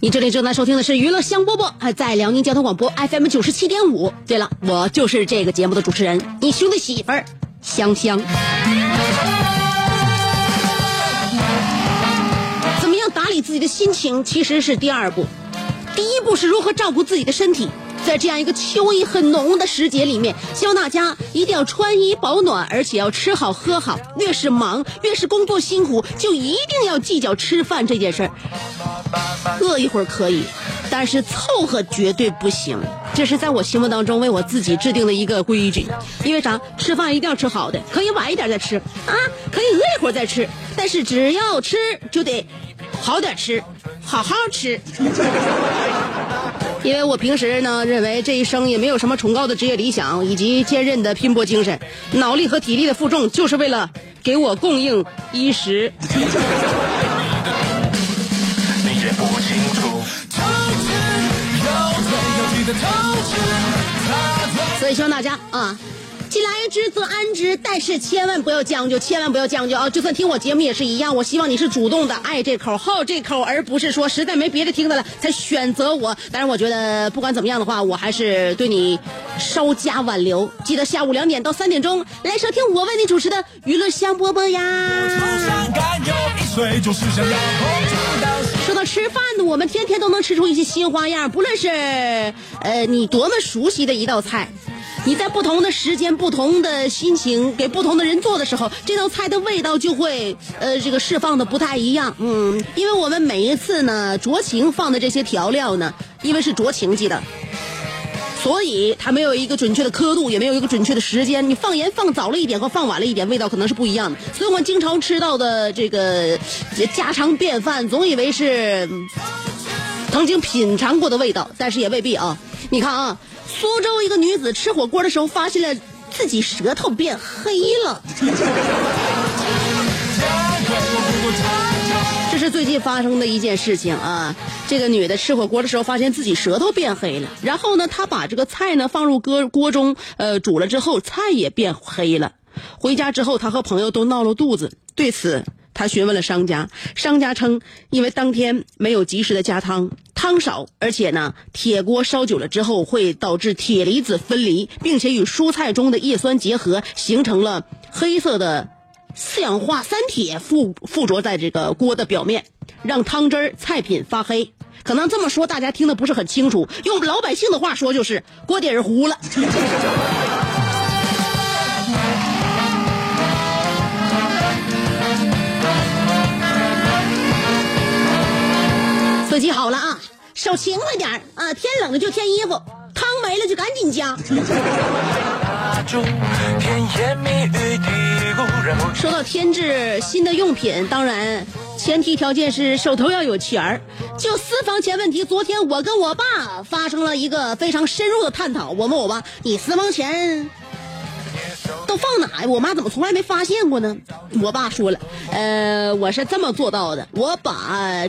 你这里正在收听的是娱乐香饽饽，还在辽宁交通广播 FM 九十七点五。对了，我就是这个节目的主持人，你兄弟媳妇儿香香。怎么样打理自己的心情，其实是第二步，第一步是如何照顾自己的身体。在这样一个秋意很浓的时节里面，希望大家一定要穿衣保暖，而且要吃好喝好。越是忙，越是工作辛苦，就一定要计较吃饭这件事儿。饿一会儿可以，但是凑合绝对不行。这是在我心目当中为我自己制定的一个规矩。因为啥？吃饭一定要吃好的，可以晚一点再吃啊，可以饿一会儿再吃，但是只要吃就得好点吃，好好吃。因为我平时呢认为这一生也没有什么崇高的职业理想，以及坚韧的拼搏精神，脑力和体力的负重就是为了给我供应衣食。所以希望大家啊，既来之则安之，但是千万不要将就，千万不要将就啊！就算听我节目也是一样，我希望你是主动的爱这口好这口，而不是说实在没别的听的了才选择我。但是我觉得不管怎么样的话，我还是对你稍加挽留。记得下午两点到三点钟来收听我为你主持的娱乐香饽饽呀。说到吃饭呢，我们天天都能吃出一些新花样，不论是呃你多么熟悉的一道菜。你在不同的时间、不同的心情给不同的人做的时候，这道菜的味道就会呃这个释放的不太一样。嗯，因为我们每一次呢酌情放的这些调料呢，因为是酌情记的，所以它没有一个准确的刻度，也没有一个准确的时间。你放盐放早了一点和放晚了一点，味道可能是不一样的。所以我们经常吃到的这个家常便饭，总以为是曾经品尝过的味道，但是也未必啊。你看啊。苏州一个女子吃火锅的时候，发现了自己舌头变黑了。这是最近发生的一件事情啊！这个女的吃火锅的时候，发现自己舌头变黑了。然后呢，她把这个菜呢放入锅锅中，呃，煮了之后，菜也变黑了。回家之后，她和朋友都闹了肚子。对此，他询问了商家，商家称，因为当天没有及时的加汤。汤少，而且呢，铁锅烧久了之后会导致铁离子分离，并且与蔬菜中的叶酸结合，形成了黑色的四氧化三铁附附着在这个锅的表面，让汤汁儿、菜品发黑。可能这么说大家听的不是很清楚，用老百姓的话说就是锅底儿糊了。自己好了啊，手勤快点啊！天冷了就添衣服，汤没了就赶紧加。说到添置新的用品，当然前提条件是手头要有钱儿。就私房钱问题，昨天我跟我爸发生了一个非常深入的探讨。我问我爸：“你私房钱都放哪呀？”我妈怎么从来没发现过呢？我爸说了：“呃，我是这么做到的，我把。”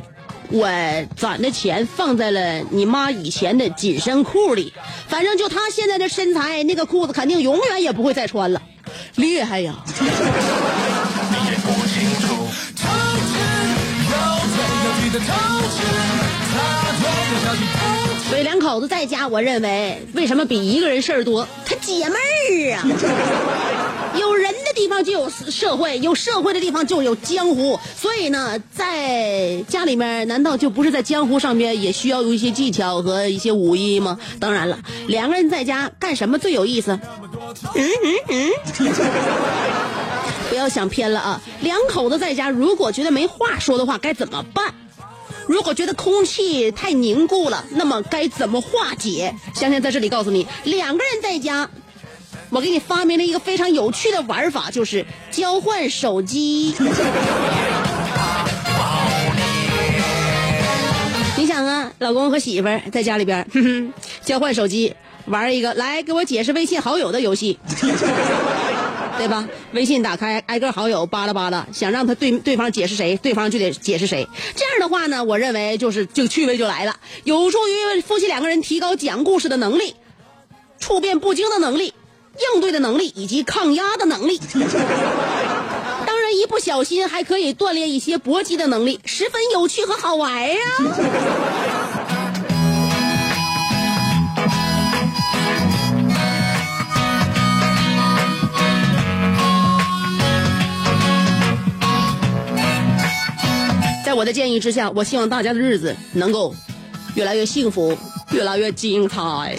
我攒的钱放在了你妈以前的紧身裤里，反正就她现在的身材，那个裤子肯定永远也不会再穿了，厉害呀！所以两口子在家，我认为为什么比一个人事儿多？他解闷儿啊！有人地方就有社会，有社会的地方就有江湖。所以呢，在家里面，难道就不是在江湖上面也需要有一些技巧和一些武艺吗？当然了，两个人在家干什么最有意思？嗯嗯嗯，不要想偏了啊！两口子在家，如果觉得没话说的话，该怎么办？如果觉得空气太凝固了，那么该怎么化解？香香在这里告诉你，两个人在家，我给你发明了一个非常有趣的玩法，就是交换手机。你想啊，老公和媳妇儿在家里边，哼哼，交换手机，玩一个来给我解释微信好友的游戏。对吧？微信打开，挨个好友扒拉扒拉，想让他对对方解释谁，对方就得解释谁。这样的话呢，我认为就是这个趣味就来了，有助于夫妻两个人提高讲故事的能力、处变不惊的能力、应对的能力以及抗压的能力。当然，一不小心还可以锻炼一些搏击的能力，十分有趣和好玩呀。在我的建议之下，我希望大家的日子能够越来越幸福，越来越精彩。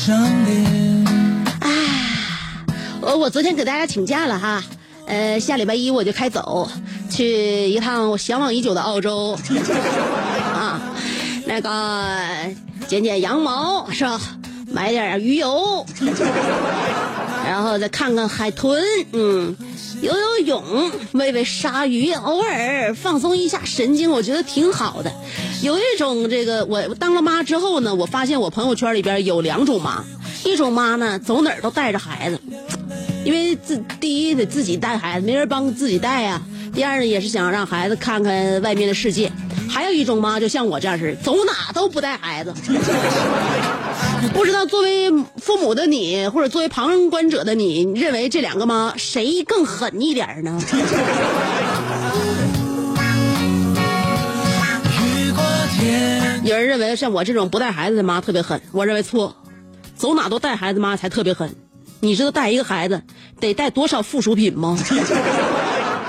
一张脸。我我昨天给大家请假了哈，呃，下礼拜一我就开走，去一趟我向往已久的澳洲，啊，那个剪剪羊毛是吧？买点鱼油，然后再看看海豚，嗯，游游泳，喂喂鲨鱼，偶尔放松一下神经，我觉得挺好的。有一种这个，我当了妈之后呢，我发现我朋友圈里边有两种妈，一种妈呢走哪儿都带着孩子，因为自第一得自己带孩子，没人帮自己带呀；第二呢，也是想让孩子看看外面的世界。还有一种妈，就像我这样似的，走哪都不带孩子。不知道作为父母的你，或者作为旁观者的你，认为这两个妈谁更狠一点呢？有人认为像我这种不带孩子的妈特别狠，我认为错，走哪都带孩子妈才特别狠。你知道带一个孩子得带多少附属品吗？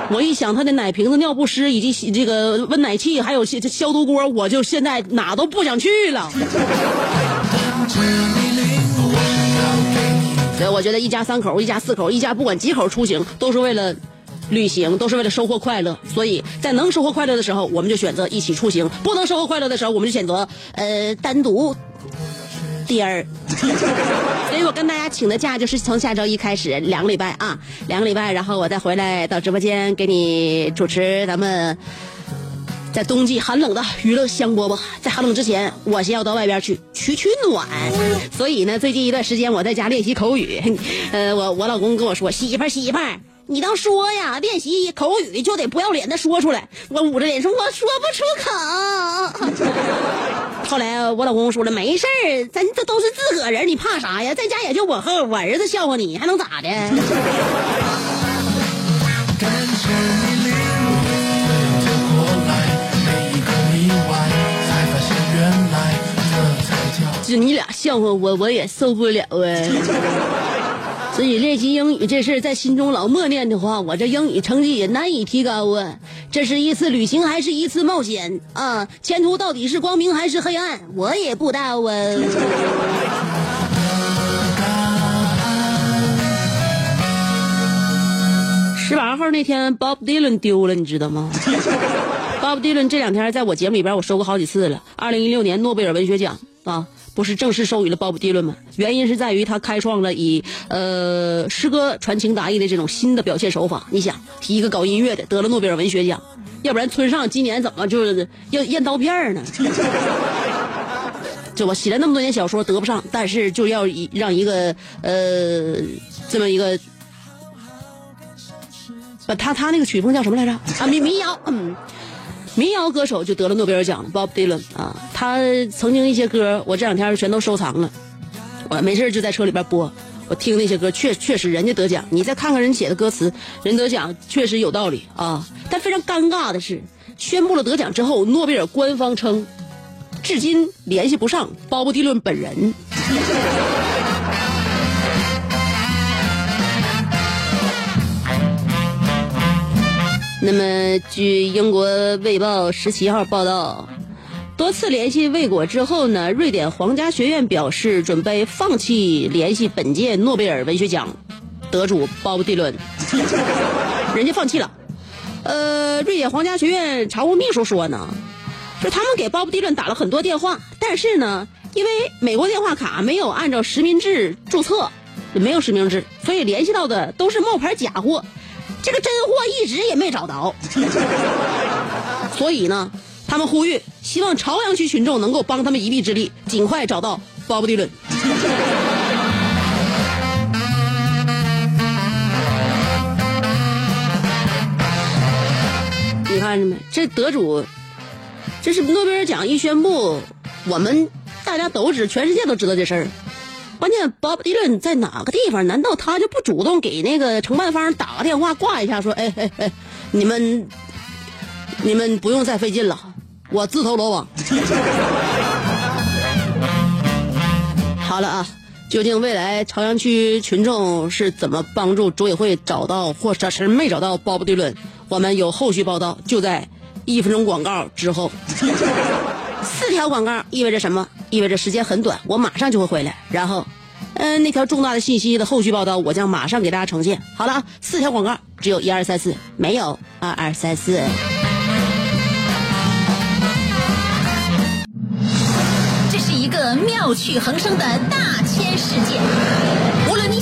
我一想他的奶瓶子、尿不湿以及洗这个温奶器，还有消消毒锅，我就现在哪都不想去了。所以我觉得一家三口、一家四口、一家不管几口出行，都是为了旅行，都是为了收获快乐。所以在能收获快乐的时候，我们就选择一起出行；不能收获快乐的时候，我们就选择呃单独第二。所以我跟大家请的假就是从下周一开始两个礼拜啊，两个礼拜，然后我再回来到直播间给你主持咱们在冬季寒冷的娱乐香饽饽。在寒冷之前，我先要到外边去取取暖。所以呢，最近一段时间我在家练习口语。呃，我我老公跟我说，媳妇儿媳妇儿。你倒说呀，练习口语就得不要脸的说出来。我捂着脸说，我说不出口。后来我老公说了，没事儿，咱这都是自个儿人，你怕啥呀？在家也就我和我儿子笑话你，还能咋的？感谢你领我过来，每一个意外，才发现原来这才叫。就你俩笑话我，我也受不了啊。所以练习英语这事儿在心中老默念的话，我这英语成绩也难以提高啊。这是一次旅行还是一次冒险啊？前途到底是光明还是黑暗？我也不知道啊。十八号那天，Bob Dylan 丢了，你知道吗？Bob Dylan 这两天在我节目里边我说过好几次了。二零一六年诺贝尔文学奖啊。不是正式授予了鲍勃迪伦吗？原因是在于他开创了以呃诗歌传情达意的这种新的表现手法。你想，一个搞音乐的得了诺贝尔文学奖，要不然村上今年怎么就是要验刀片呢？就我写了那么多年小说得不上，但是就要以让一个呃这么一个，把他他那个曲风叫什么来着？啊民民谣，嗯。民谣歌手就得了诺贝尔奖了，Bob Dylan 啊，他曾经一些歌，我这两天全都收藏了，我没事就在车里边播，我听那些歌，确确实人家得奖，你再看看人写的歌词，人得奖确实有道理啊。但非常尴尬的是，宣布了得奖之后，诺贝尔官方称，至今联系不上鲍勃迪伦本人。那么，据英国《卫报》十七号报道，多次联系未果之后呢，瑞典皇家学院表示准备放弃联系本届诺贝尔文学奖得主鲍勃迪伦，人家放弃了。呃，瑞典皇家学院常务秘书说呢，说他们给鲍勃迪伦打了很多电话，但是呢，因为美国电话卡没有按照实名制注册，没有实名制，所以联系到的都是冒牌假货。这个真货一直也没找着，所以呢，他们呼吁，希望朝阳区群众能够帮他们一臂之力，尽快找到鲍勃迪伦。你看着没？这得主，这是诺贝尔奖一宣布，我们大家都知，全世界都知道这事儿。关键，鲍勃迪伦在哪个地方？难道他就不主动给那个承办方打个电话挂一下，说：“哎哎哎，你们，你们不用再费劲了，我自投罗网。”好了啊，究竟未来朝阳区群众是怎么帮助组委会找到，或者是没找到鲍勃迪伦？我们有后续报道，就在一分钟广告之后。四条广告意味着什么？意味着时间很短，我马上就会回来。然后，嗯、那条重大的信息的后续报道，我将马上给大家呈现。好了啊，四条广告，只有一二三四，没有二二三四。这是一个妙趣横生的大千世界。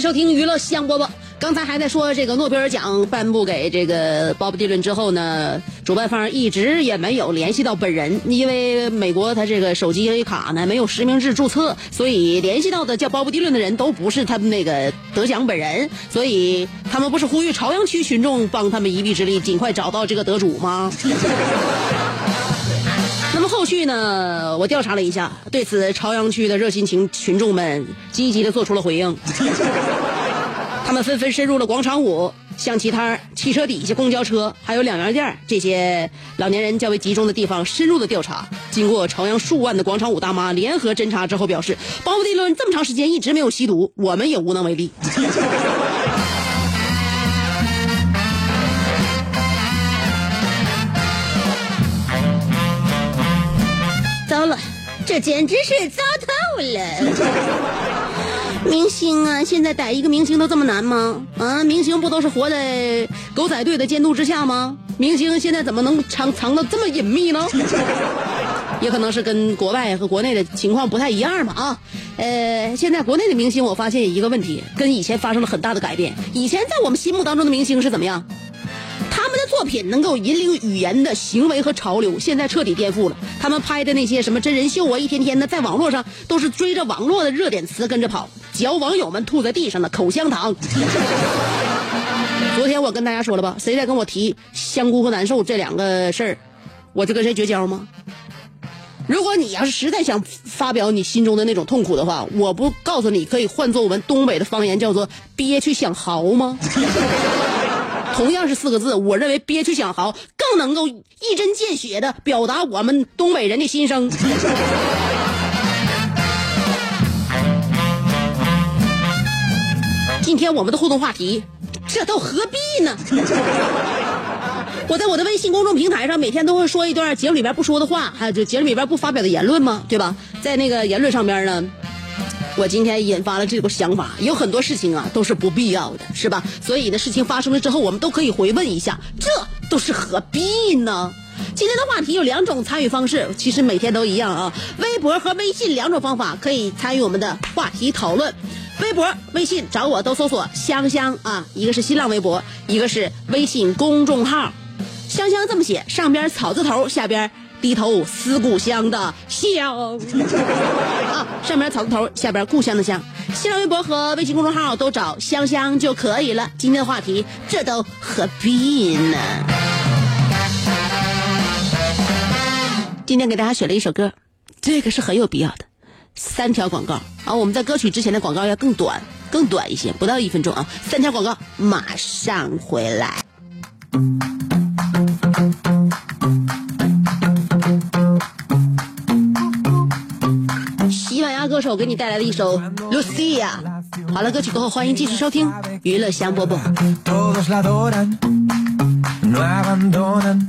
收听娱乐香饽饽。刚才还在说这个诺贝尔奖颁布给这个鲍勃迪伦之后呢，主办方一直也没有联系到本人，因为美国他这个手机卡呢没有实名制注册，所以联系到的叫鲍勃迪伦的人都不是他们那个得奖本人，所以他们不是呼吁朝阳区群众帮他们一臂之力，尽快找到这个得主吗？后续呢？我调查了一下，对此朝阳区的热心群群众们积极的做出了回应。他们纷纷深入了广场舞、象棋摊儿、汽车底下、公交车，还有两元店儿这些老年人较为集中的地方深入的调查。经过朝阳数万的广场舞大妈联合侦查之后，表示鲍勃迪伦这么长时间一直没有吸毒，我们也无能为力。糟了，这简直是糟透了！明星啊，现在逮一个明星都这么难吗？啊，明星不都是活在狗仔队的监督之下吗？明星现在怎么能藏藏的这么隐秘呢？也可能是跟国外和国内的情况不太一样吧啊。呃，现在国内的明星，我发现一个问题，跟以前发生了很大的改变。以前在我们心目当中的明星是怎么样？作品能够引领语言的行为和潮流，现在彻底颠覆了。他们拍的那些什么真人秀啊，一天天的在网络上都是追着网络的热点词跟着跑，嚼网友们吐在地上的口香糖。昨天我跟大家说了吧，谁再跟我提香菇和难受这两个事儿，我就跟谁绝交吗？如果你要是实在想发表你心中的那种痛苦的话，我不告诉你可以换作我们东北的方言叫做憋屈想嚎吗？同样是四个字，我认为憋屈想嚎更能够一针见血的表达我们东北人的心声。今天我们的互动话题，这都何必呢？我在我的微信公众平台上每天都会说一段节目里边不说的话，还有就节目里边不发表的言论吗？对吧？在那个言论上边呢，我今天引发了这个想法，有很多事情啊都是不必要的，是吧？所以呢，事情发生了之后，我们都可以回问一下，这都是何必呢？今天的话题有两种参与方式，其实每天都一样啊。微博和微信两种方法可以参与我们的话题讨论。微博、微信找我都搜索“香香”啊，一个是新浪微博，一个是微信公众号。香香这么写，上边草字头，下边低头思故乡的乡啊，上面草字头，下边故乡的乡。新浪微博和微信公众号都找香香就可以了。今天的话题，这都何必呢？今天给大家选了一首歌，这个是很有必要的。三条广告啊，我们在歌曲之前的广告要更短，更短一些，不到一分钟啊。三条广告马上回来。牙歌手给你带来的一首《Lucia》。好了，歌曲过后，欢迎继续收听娱乐香饽饽。 Todos la adoran, no abandonan.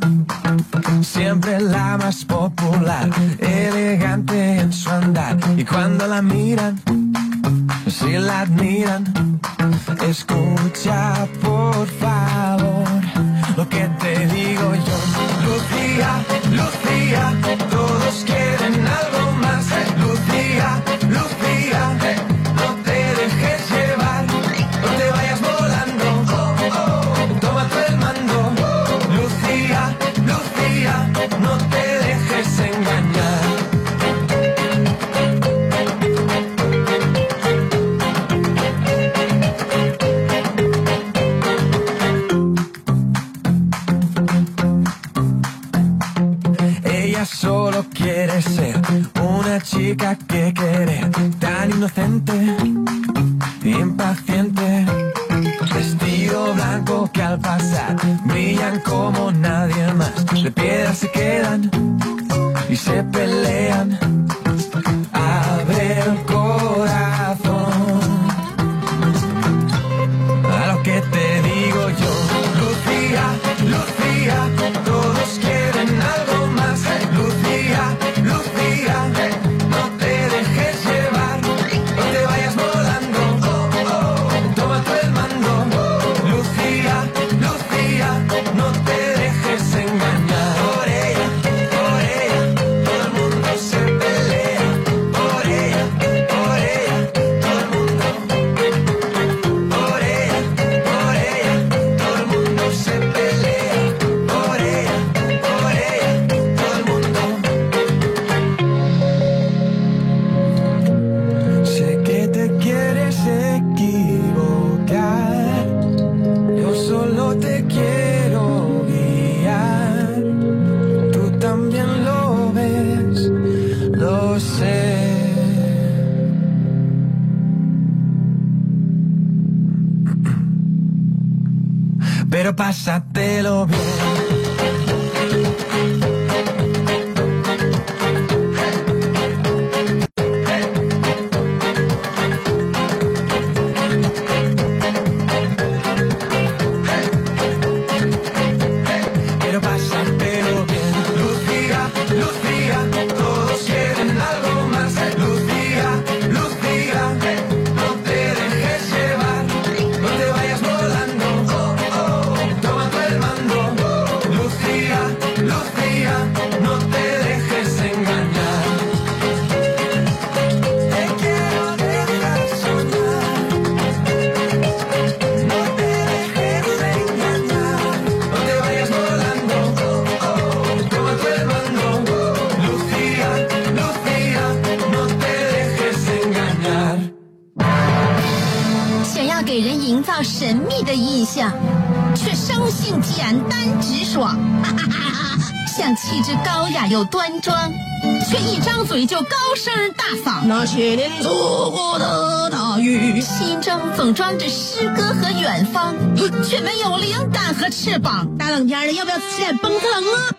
Siempre la más popular, elegante en su andar. Y cuando la miran, si la admiran, escucha por favor lo que te digo yo. Lucía, Lucía, Inocente, impaciente. Vestido blanco que al pasar brillan como nadie más. De piedra se quedan y se pelean. Pero pásatelo bien. 高雅又端庄，却一张嘴就高声大嗓。那些年错过的大雨，心中总装着诗歌和远方，却没有灵感和翅膀。大冷天的，要不要吃点崩特冷啊？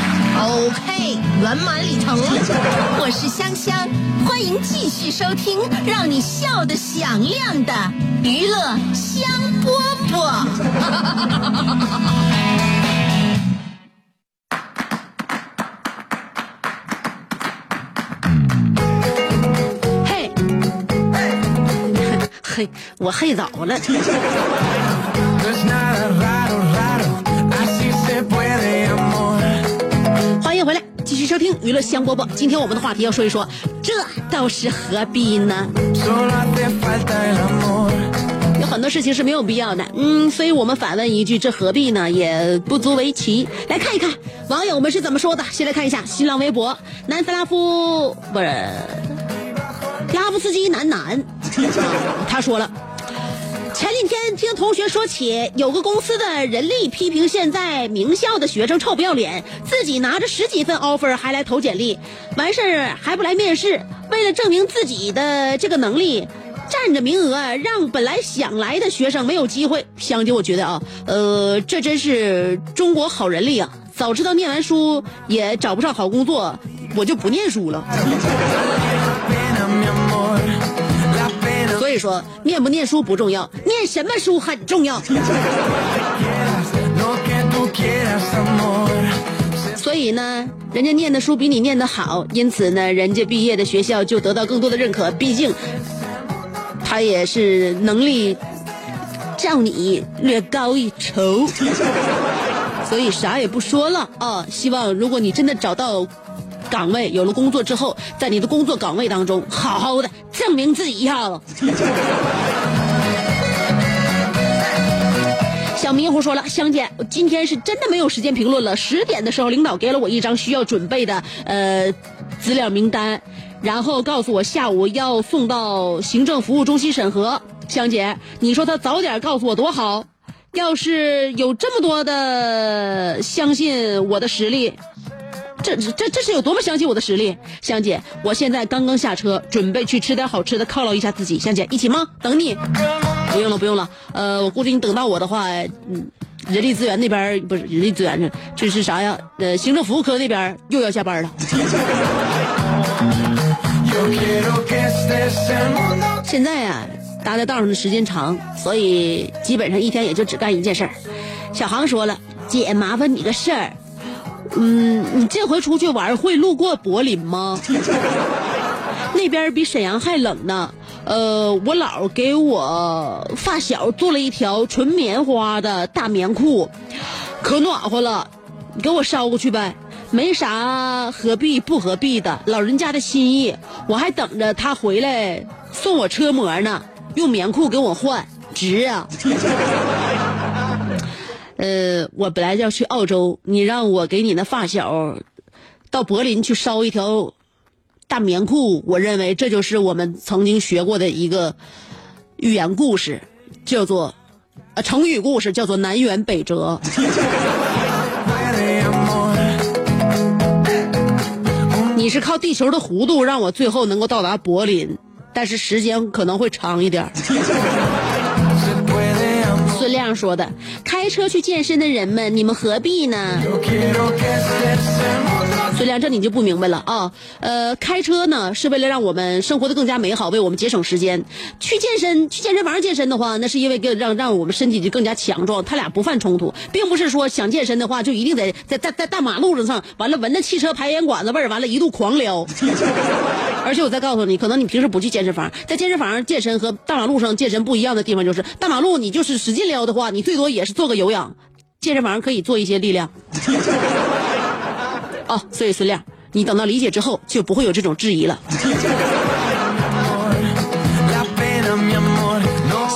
OK，圆满礼成。我是香香，欢迎继续收听让你笑得响亮的娱乐香饽饽。嘿，嘿，我嘿早了。收听娱乐香饽饽。今天我们的话题要说一说，这倒是何必呢？有很多事情是没有必要的，嗯，所以我们反问一句，这何必呢？也不足为奇。来看一看网友们是怎么说的。先来看一下新浪微博，南斯拉夫不是拉夫斯基男男，他说了。前几天听同学说起，有个公司的人力批评现在名校的学生臭不要脸，自己拿着十几份 offer 还来投简历，完事儿还不来面试，为了证明自己的这个能力，占着名额，让本来想来的学生没有机会。香姐，我觉得啊，呃，这真是中国好人力啊！早知道念完书也找不上好工作，我就不念书了。所以说，念不念书不重要，念什么书很重要。所以呢，人家念的书比你念的好，因此呢，人家毕业的学校就得到更多的认可。毕竟，他也是能力较你略高一筹，所以啥也不说了啊。希望如果你真的找到岗位，有了工作之后，在你的工作岗位当中，好好的证明自己一下子。小迷糊说了，香姐，我今天是真的没有时间评论了。十点的时候，领导给了我一张需要准备的呃资料名单，然后告诉我下午要送到行政服务中心审核。香姐，你说他早点告诉我多好。要是有这么多的相信我的实力，这这这是有多么相信我的实力？香姐，我现在刚刚下车，准备去吃点好吃的犒劳一下自己。香姐，一起吗？等你。不用了，不用了。呃，我估计你等到我的话，嗯，人力资源那边不是人力资源，这是啥呀？呃，行政服务科那边又要下班了。现在啊，搭在道上的时间长，所以基本上一天也就只干一件事儿。小航说了，姐，麻烦你个事儿，嗯，你这回出去玩会路过柏林吗？那边比沈阳还冷呢。呃，我姥给我发小做了一条纯棉花的大棉裤，可暖和了，你给我捎过去呗。没啥何必不何必的，老人家的心意，我还等着他回来送我车模呢，用棉裤给我换，值啊！呃，我本来要去澳洲，你让我给你那发小到柏林去捎一条大棉裤，我认为这就是我们曾经学过的一个寓言故事，叫做呃成语故事，叫做南辕北辙。你是靠地球的弧度让我最后能够到达柏林，但是时间可能会长一点。说的：“开车去健身的人们，你们何必呢？Yo quiero que estés en mundo.？” 孙亮，这你就不明白了啊。呃，开车呢是为了让我们生活的更加美好，为我们节省时间。去健身，去健身房健身的话，那是因为更让让我们身体就更加强壮，他俩不犯冲突，并不是说想健身的话就一定得在在在大马路上上，完了闻着汽车排烟管子味儿，完了一路狂撩。而且我再告诉你，可能你平时不去健身房，在健身房健身和大马路上健身不一样的地方就是，大马路你就是使劲撩的话，你最多也是做个有氧，健身房可以做一些力量。哦，所以孙亮，你等到理解之后，就不会有这种质疑了。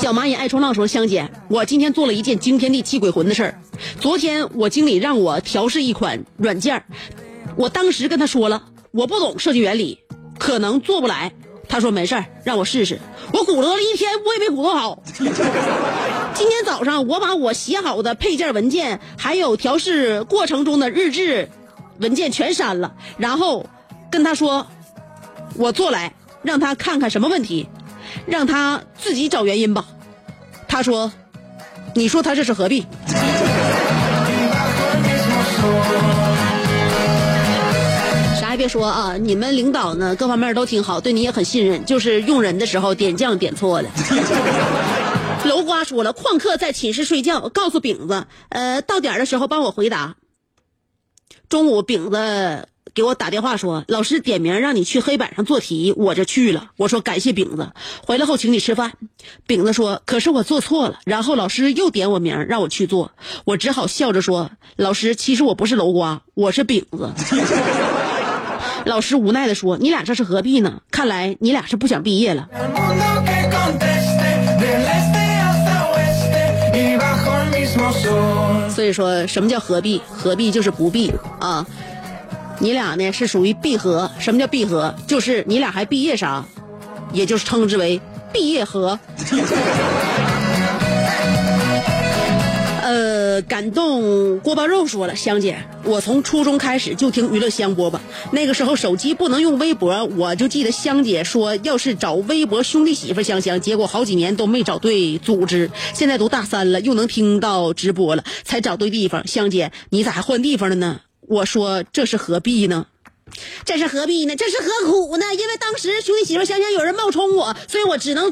小蚂蚁爱冲浪说：“香姐，我今天做了一件惊天地泣鬼魂的事儿。昨天我经理让我调试一款软件儿我当时跟他说了，我不懂设计原理，可能做不来。他说没事儿，让我试试。我鼓捣了一天，我也没鼓捣好。今天早上我把我写好的配件文件，还有调试过程中的日志文件全删了，然后跟他说，我做来，让他看看什么问题，让他自己找原因吧。他说，你说他这是何必？啥也别说啊，你们领导呢各方面都挺好，对你也很信任，就是用人的时候点将点错了。楼瓜说了，旷课在寝室睡觉，告诉饼子，呃，到点的时候帮我回答。中午饼子给我打电话说，老师点名让你去黑板上做题，我就去了。我说感谢饼子，回来后请你吃饭。饼子说，可是我做错了。然后老师又点我名让我去做，我只好笑着说，老师，其实我不是楼瓜，我是饼子。老师无奈的说，你俩这是何必呢？看来你俩是不想毕业了。所以说什么叫合璧？合璧就是不璧啊。你俩呢是属于闭合。什么叫闭合？就是你俩还毕业啥，也就是称之为毕业合。感动锅包肉说了，香姐，我从初中开始就听娱乐香饽饽，那个时候手机不能用微博，我就记得香姐说，要是找微博兄弟媳妇香香，结果好几年都没找对组织，现在都大三了，又能听到直播了，才找对地方。香姐，你咋还换地方了呢？我说这是何必呢？这是何必呢？这是何苦呢？因为当时兄弟媳妇香香有人冒充我，所以我只能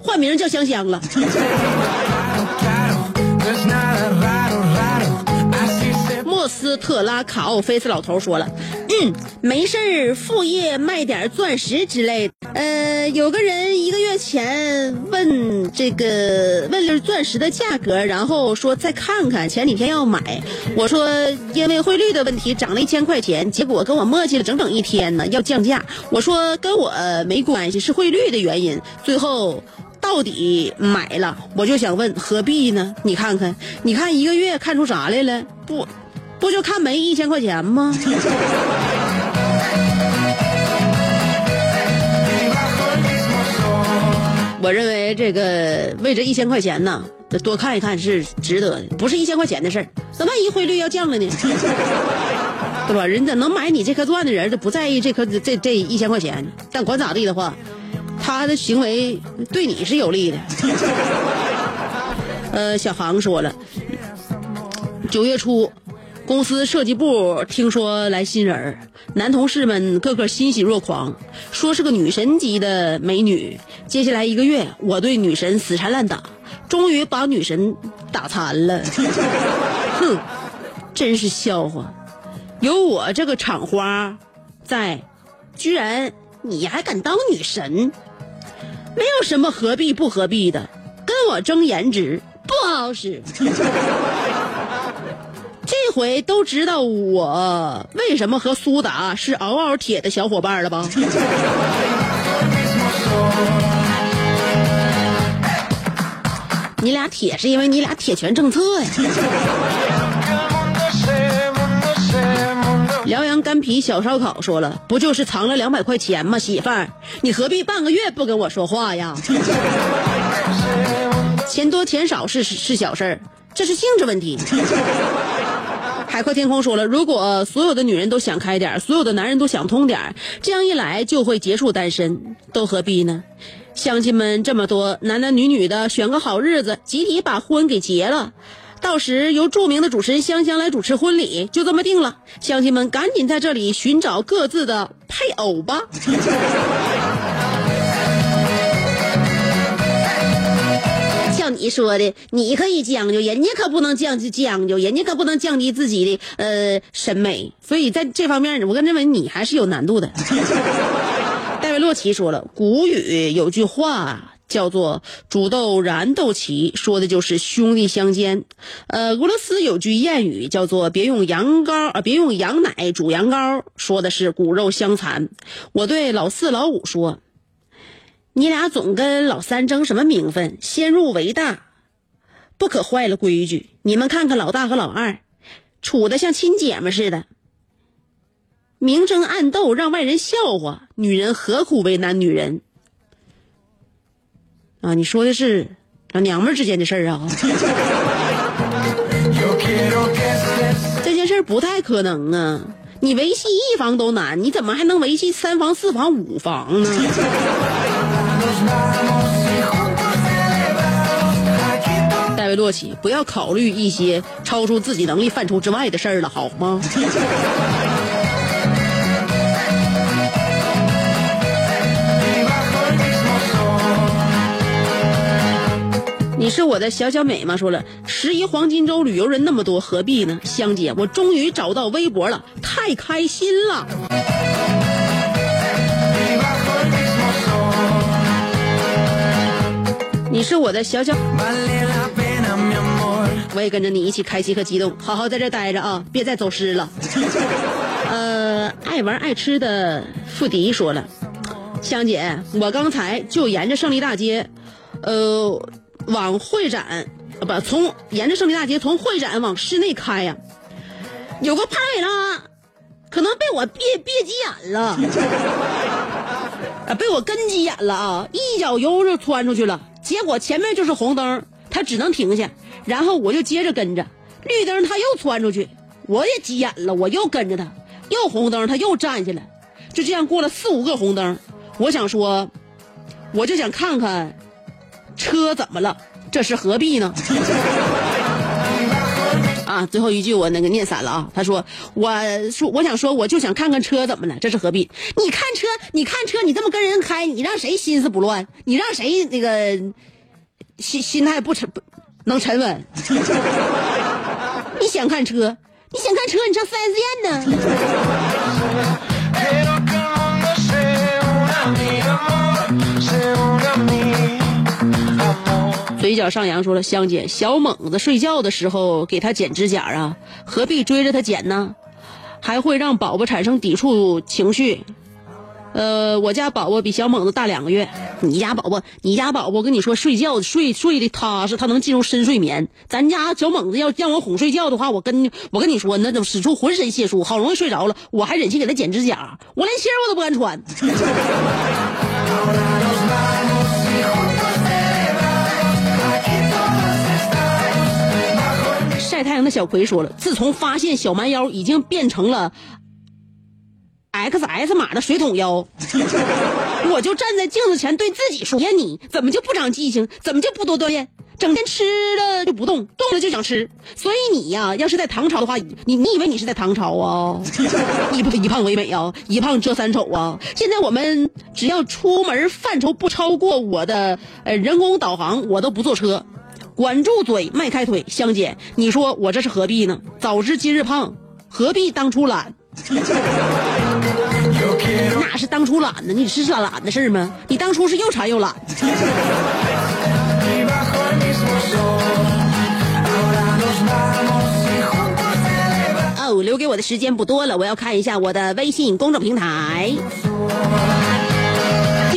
换名叫香香了。斯特拉卡奥菲斯老头说了，嗯，没事儿，副业卖点钻石之类的。呃，有个人一个月前问这个问了钻石的价格，然后说再看看，前几天要买。我说因为汇率的问题涨了一千块钱，结果跟我磨叽了整整一天呢，要降价。我说跟我没关系，是汇率的原因。最后。到底买了，我就想问，何必呢？你看看，你看一个月看出啥来了？不，不就看没一千块钱吗. 我认为这个为这一千块钱呢，多看一看是值得的，不是一千块钱的事儿。那万一汇率要降了呢？对吧？人家能买你这颗钻的人，就不在意这颗这这一千块钱。但管咋地的话，他的行为对你是有利的。呃，小航说了，九月初，公司设计部听说来新人儿，男同事们个个欣喜若狂，说是个女神级的美女。接下来一个月，我对女神死缠烂打，终于把女神打残了。哼，真是笑话！有我这个厂花在，居然你还敢当女神？没有什么何必不何必的，跟我争颜值不好使。这回都知道我为什么和苏打是嗷嗷铁的小伙伴了吧？你俩铁是因为你俩铁拳政策呀。辽阳干皮小烧烤说了，不就是藏了两百块钱吗？媳妇儿，你何必半个月不跟我说话呀？钱多钱少是是是小事儿，这是性质问题。海阔天空说了，如果所有的女人都想开点，所有的男人都想通点，这样一来就会结束单身，都何必呢？乡亲们这么多，男男女女的选个好日子，集体把婚给结了。到时由著名的主持人香香来主持婚礼，就这么定了。乡亲们赶紧在这里寻找各自的配偶吧。你说的，你可以将就，人家可不能将就将就，人家可不能降低自己的呃审美。所以在这方面，我跟认为你还是有难度的。戴维洛奇说了，古语有句话叫做“煮豆燃豆萁”，说的就是兄弟相煎。呃，俄罗斯有句谚语叫做“别用羊羔啊，别用羊奶煮羊羔”，说的是骨肉相残。我对老四、老五说。你俩总跟老三争什么名分？先入为大，不可坏了规矩。你们看看老大和老二，处的像亲姐们似的，明争暗斗，让外人笑话。女人何苦为难女人？啊，你说的是老娘们之间的事儿啊？这件事不太可能啊！你维系一房都难，你怎么还能维系三房、四房、五房呢？戴维洛奇，不要考虑一些超出自己能力范畴之外的事儿了，好吗？你是我的小小美吗？说了十一黄金周，旅游人那么多，何必呢？香姐，我终于找到微博了，太开心了。你是我的小小.我也跟着你一起开心和激动，好好在这待着啊，别再走失了。呃，爱玩爱吃的富迪说了，香姐，我刚才就沿着胜利大街，呃，往会展，呃不，从沿着胜利大街从会展往室内开呀、有个帕梅拉，可能被我别别急眼了，啊，被我跟急眼了啊，一脚油就窜出去了，结果前面就是红灯，他只能停下，然后我就接着跟着，绿灯他又窜出去，我也急眼了，我又跟着他，又红灯他又站下来，就这样过了四五个红灯，我想说，我就想看看车怎么了，这是何必呢？啊，最后一句我那个念散了啊。他说：“我说我想说，我就想看看车怎么了，这是何必？你看车，你看车，你这么跟人开，你让谁心思不乱？你让谁那个心心态不沉不能沉稳？你想看车，你想看车，你上四 S 店呢？嘴角上扬说了，香姐，小猛子睡觉的时候给他剪指甲啊，何必追着他剪呢？还会让宝宝产生抵触情绪。呃，我家宝宝比小猛子大两个月。你家宝宝，你家宝宝，我跟你说，睡觉睡睡的踏实，他能进入深睡眠。咱家小猛子要让我哄睡觉的话，我跟我跟你说，那都使出浑身解数，好容易睡着了，我还忍心给他剪指甲，我连鞋我都不敢穿。晒太阳的小葵说了，自从发现小蛮腰已经变成了 XS 码的水桶腰，我就站在镜子前对自己说：“呀，你怎么就不长记性？怎么就不多锻炼？整天吃了就不动，动了就想吃。所以你呀，要是在唐朝的话，你你以为你是在唐朝啊？一不一胖为美啊，一胖遮三丑啊。现在我们只要出门范畴不超过我的呃人工导航，我都不坐车。管住嘴，迈开腿，香姐，你说我这是何必呢？早知今日胖，何必当初懒？哪是当初懒呢？你是懒懒的事吗？你当初是又馋又懒。哦，留给我的时间不多了，我要看一下我的微信公众平台。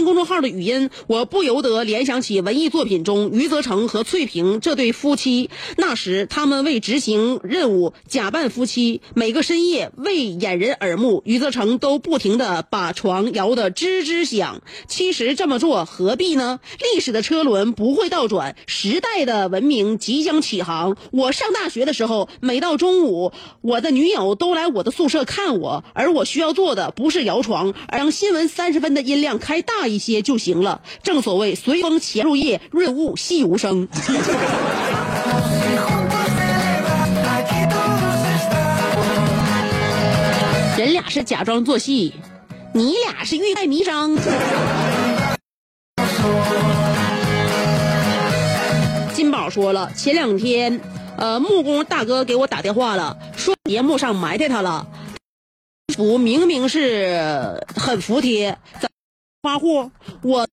公众号的语音，我不由得联想起文艺作品中余则成和翠萍这对夫妻。那时他们为执行任务假扮夫妻，每个深夜为掩人耳目，余则成都不停的把床摇得吱吱响。其实这么做何必呢？历史的车轮不会倒转，时代的文明即将起航。我上大学的时候，每到中午，我的女友都来我的宿舍看我，而我需要做的不是摇床，而让新闻三十分的音量开大一一些就行了。正所谓随风潜入夜，润物细无声。人俩是假装做戏，你俩是欲盖弥彰。金宝说了，前两天，呃，木工大哥给我打电话了，说节目上埋汰他了。服明明是很服帖，怎发货？我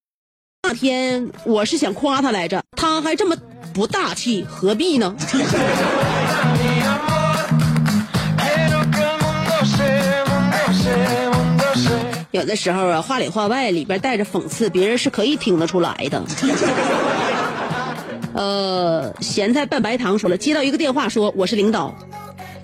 那天我是想夸他来着，他还这么不大气，何必呢？有的时候啊，话里话外里边带着讽刺，别人是可以听得出来的。呃，咸菜拌白糖说了，接到一个电话说我是领导，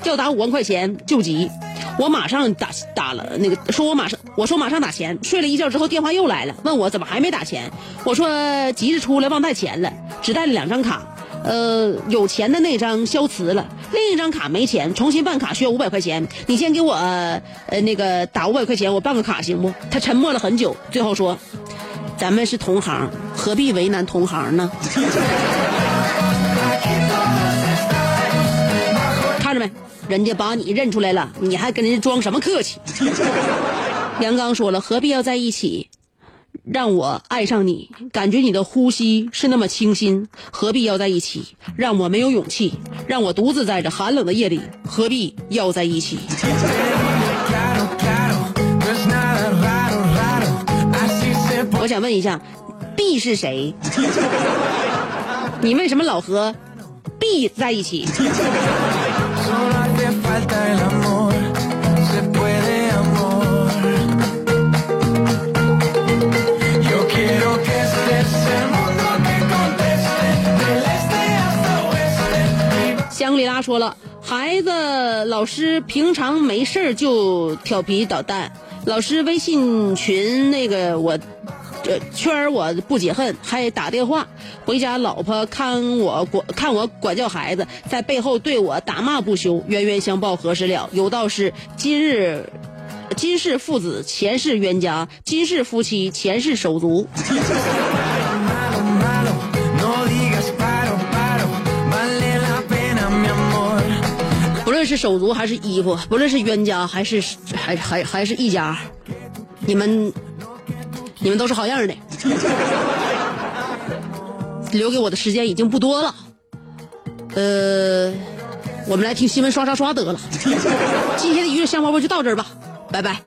要打五万块钱救急，我马上打打了那个，说我马上，我说马上打钱。睡了一觉之后，电话又来了，问我怎么还没打钱。我说急着出来忘带钱了，只带了两张卡。呃，有钱的那张消磁了，另一张卡没钱，重新办卡需要五百块钱。你先给我呃那个打五百块钱，我办个卡行不？他沉默了很久，最后说：“咱们是同行，何必为难同行呢？” 看着没，人家把你认出来了，你还跟人家装什么客气？杨刚说了，何必要在一起？让我爱上你，感觉你的呼吸是那么清新，何必要在一起？让我没有勇气，让我独自在这寒冷的夜里，何必要在一起.我想问一下，B 是谁？你为什么老和 B 在一起？香格里拉说了，孩子老师平常没事就调皮捣蛋，老师微信群那个我。圈儿我不解恨，还打电话回家，老婆看我管看我管教孩子，在背后对我打骂不休，冤冤相报何时了？有道是今日今世父子，前世冤家；今世夫妻，前世手足。不论是手足还是衣服，不论是冤家还是还还还是一家，你们你们都是好样的。留给我的时间已经不多了，呃，我们来听新闻刷刷刷得了。今天的娱乐香饽饽就到这儿吧，拜拜。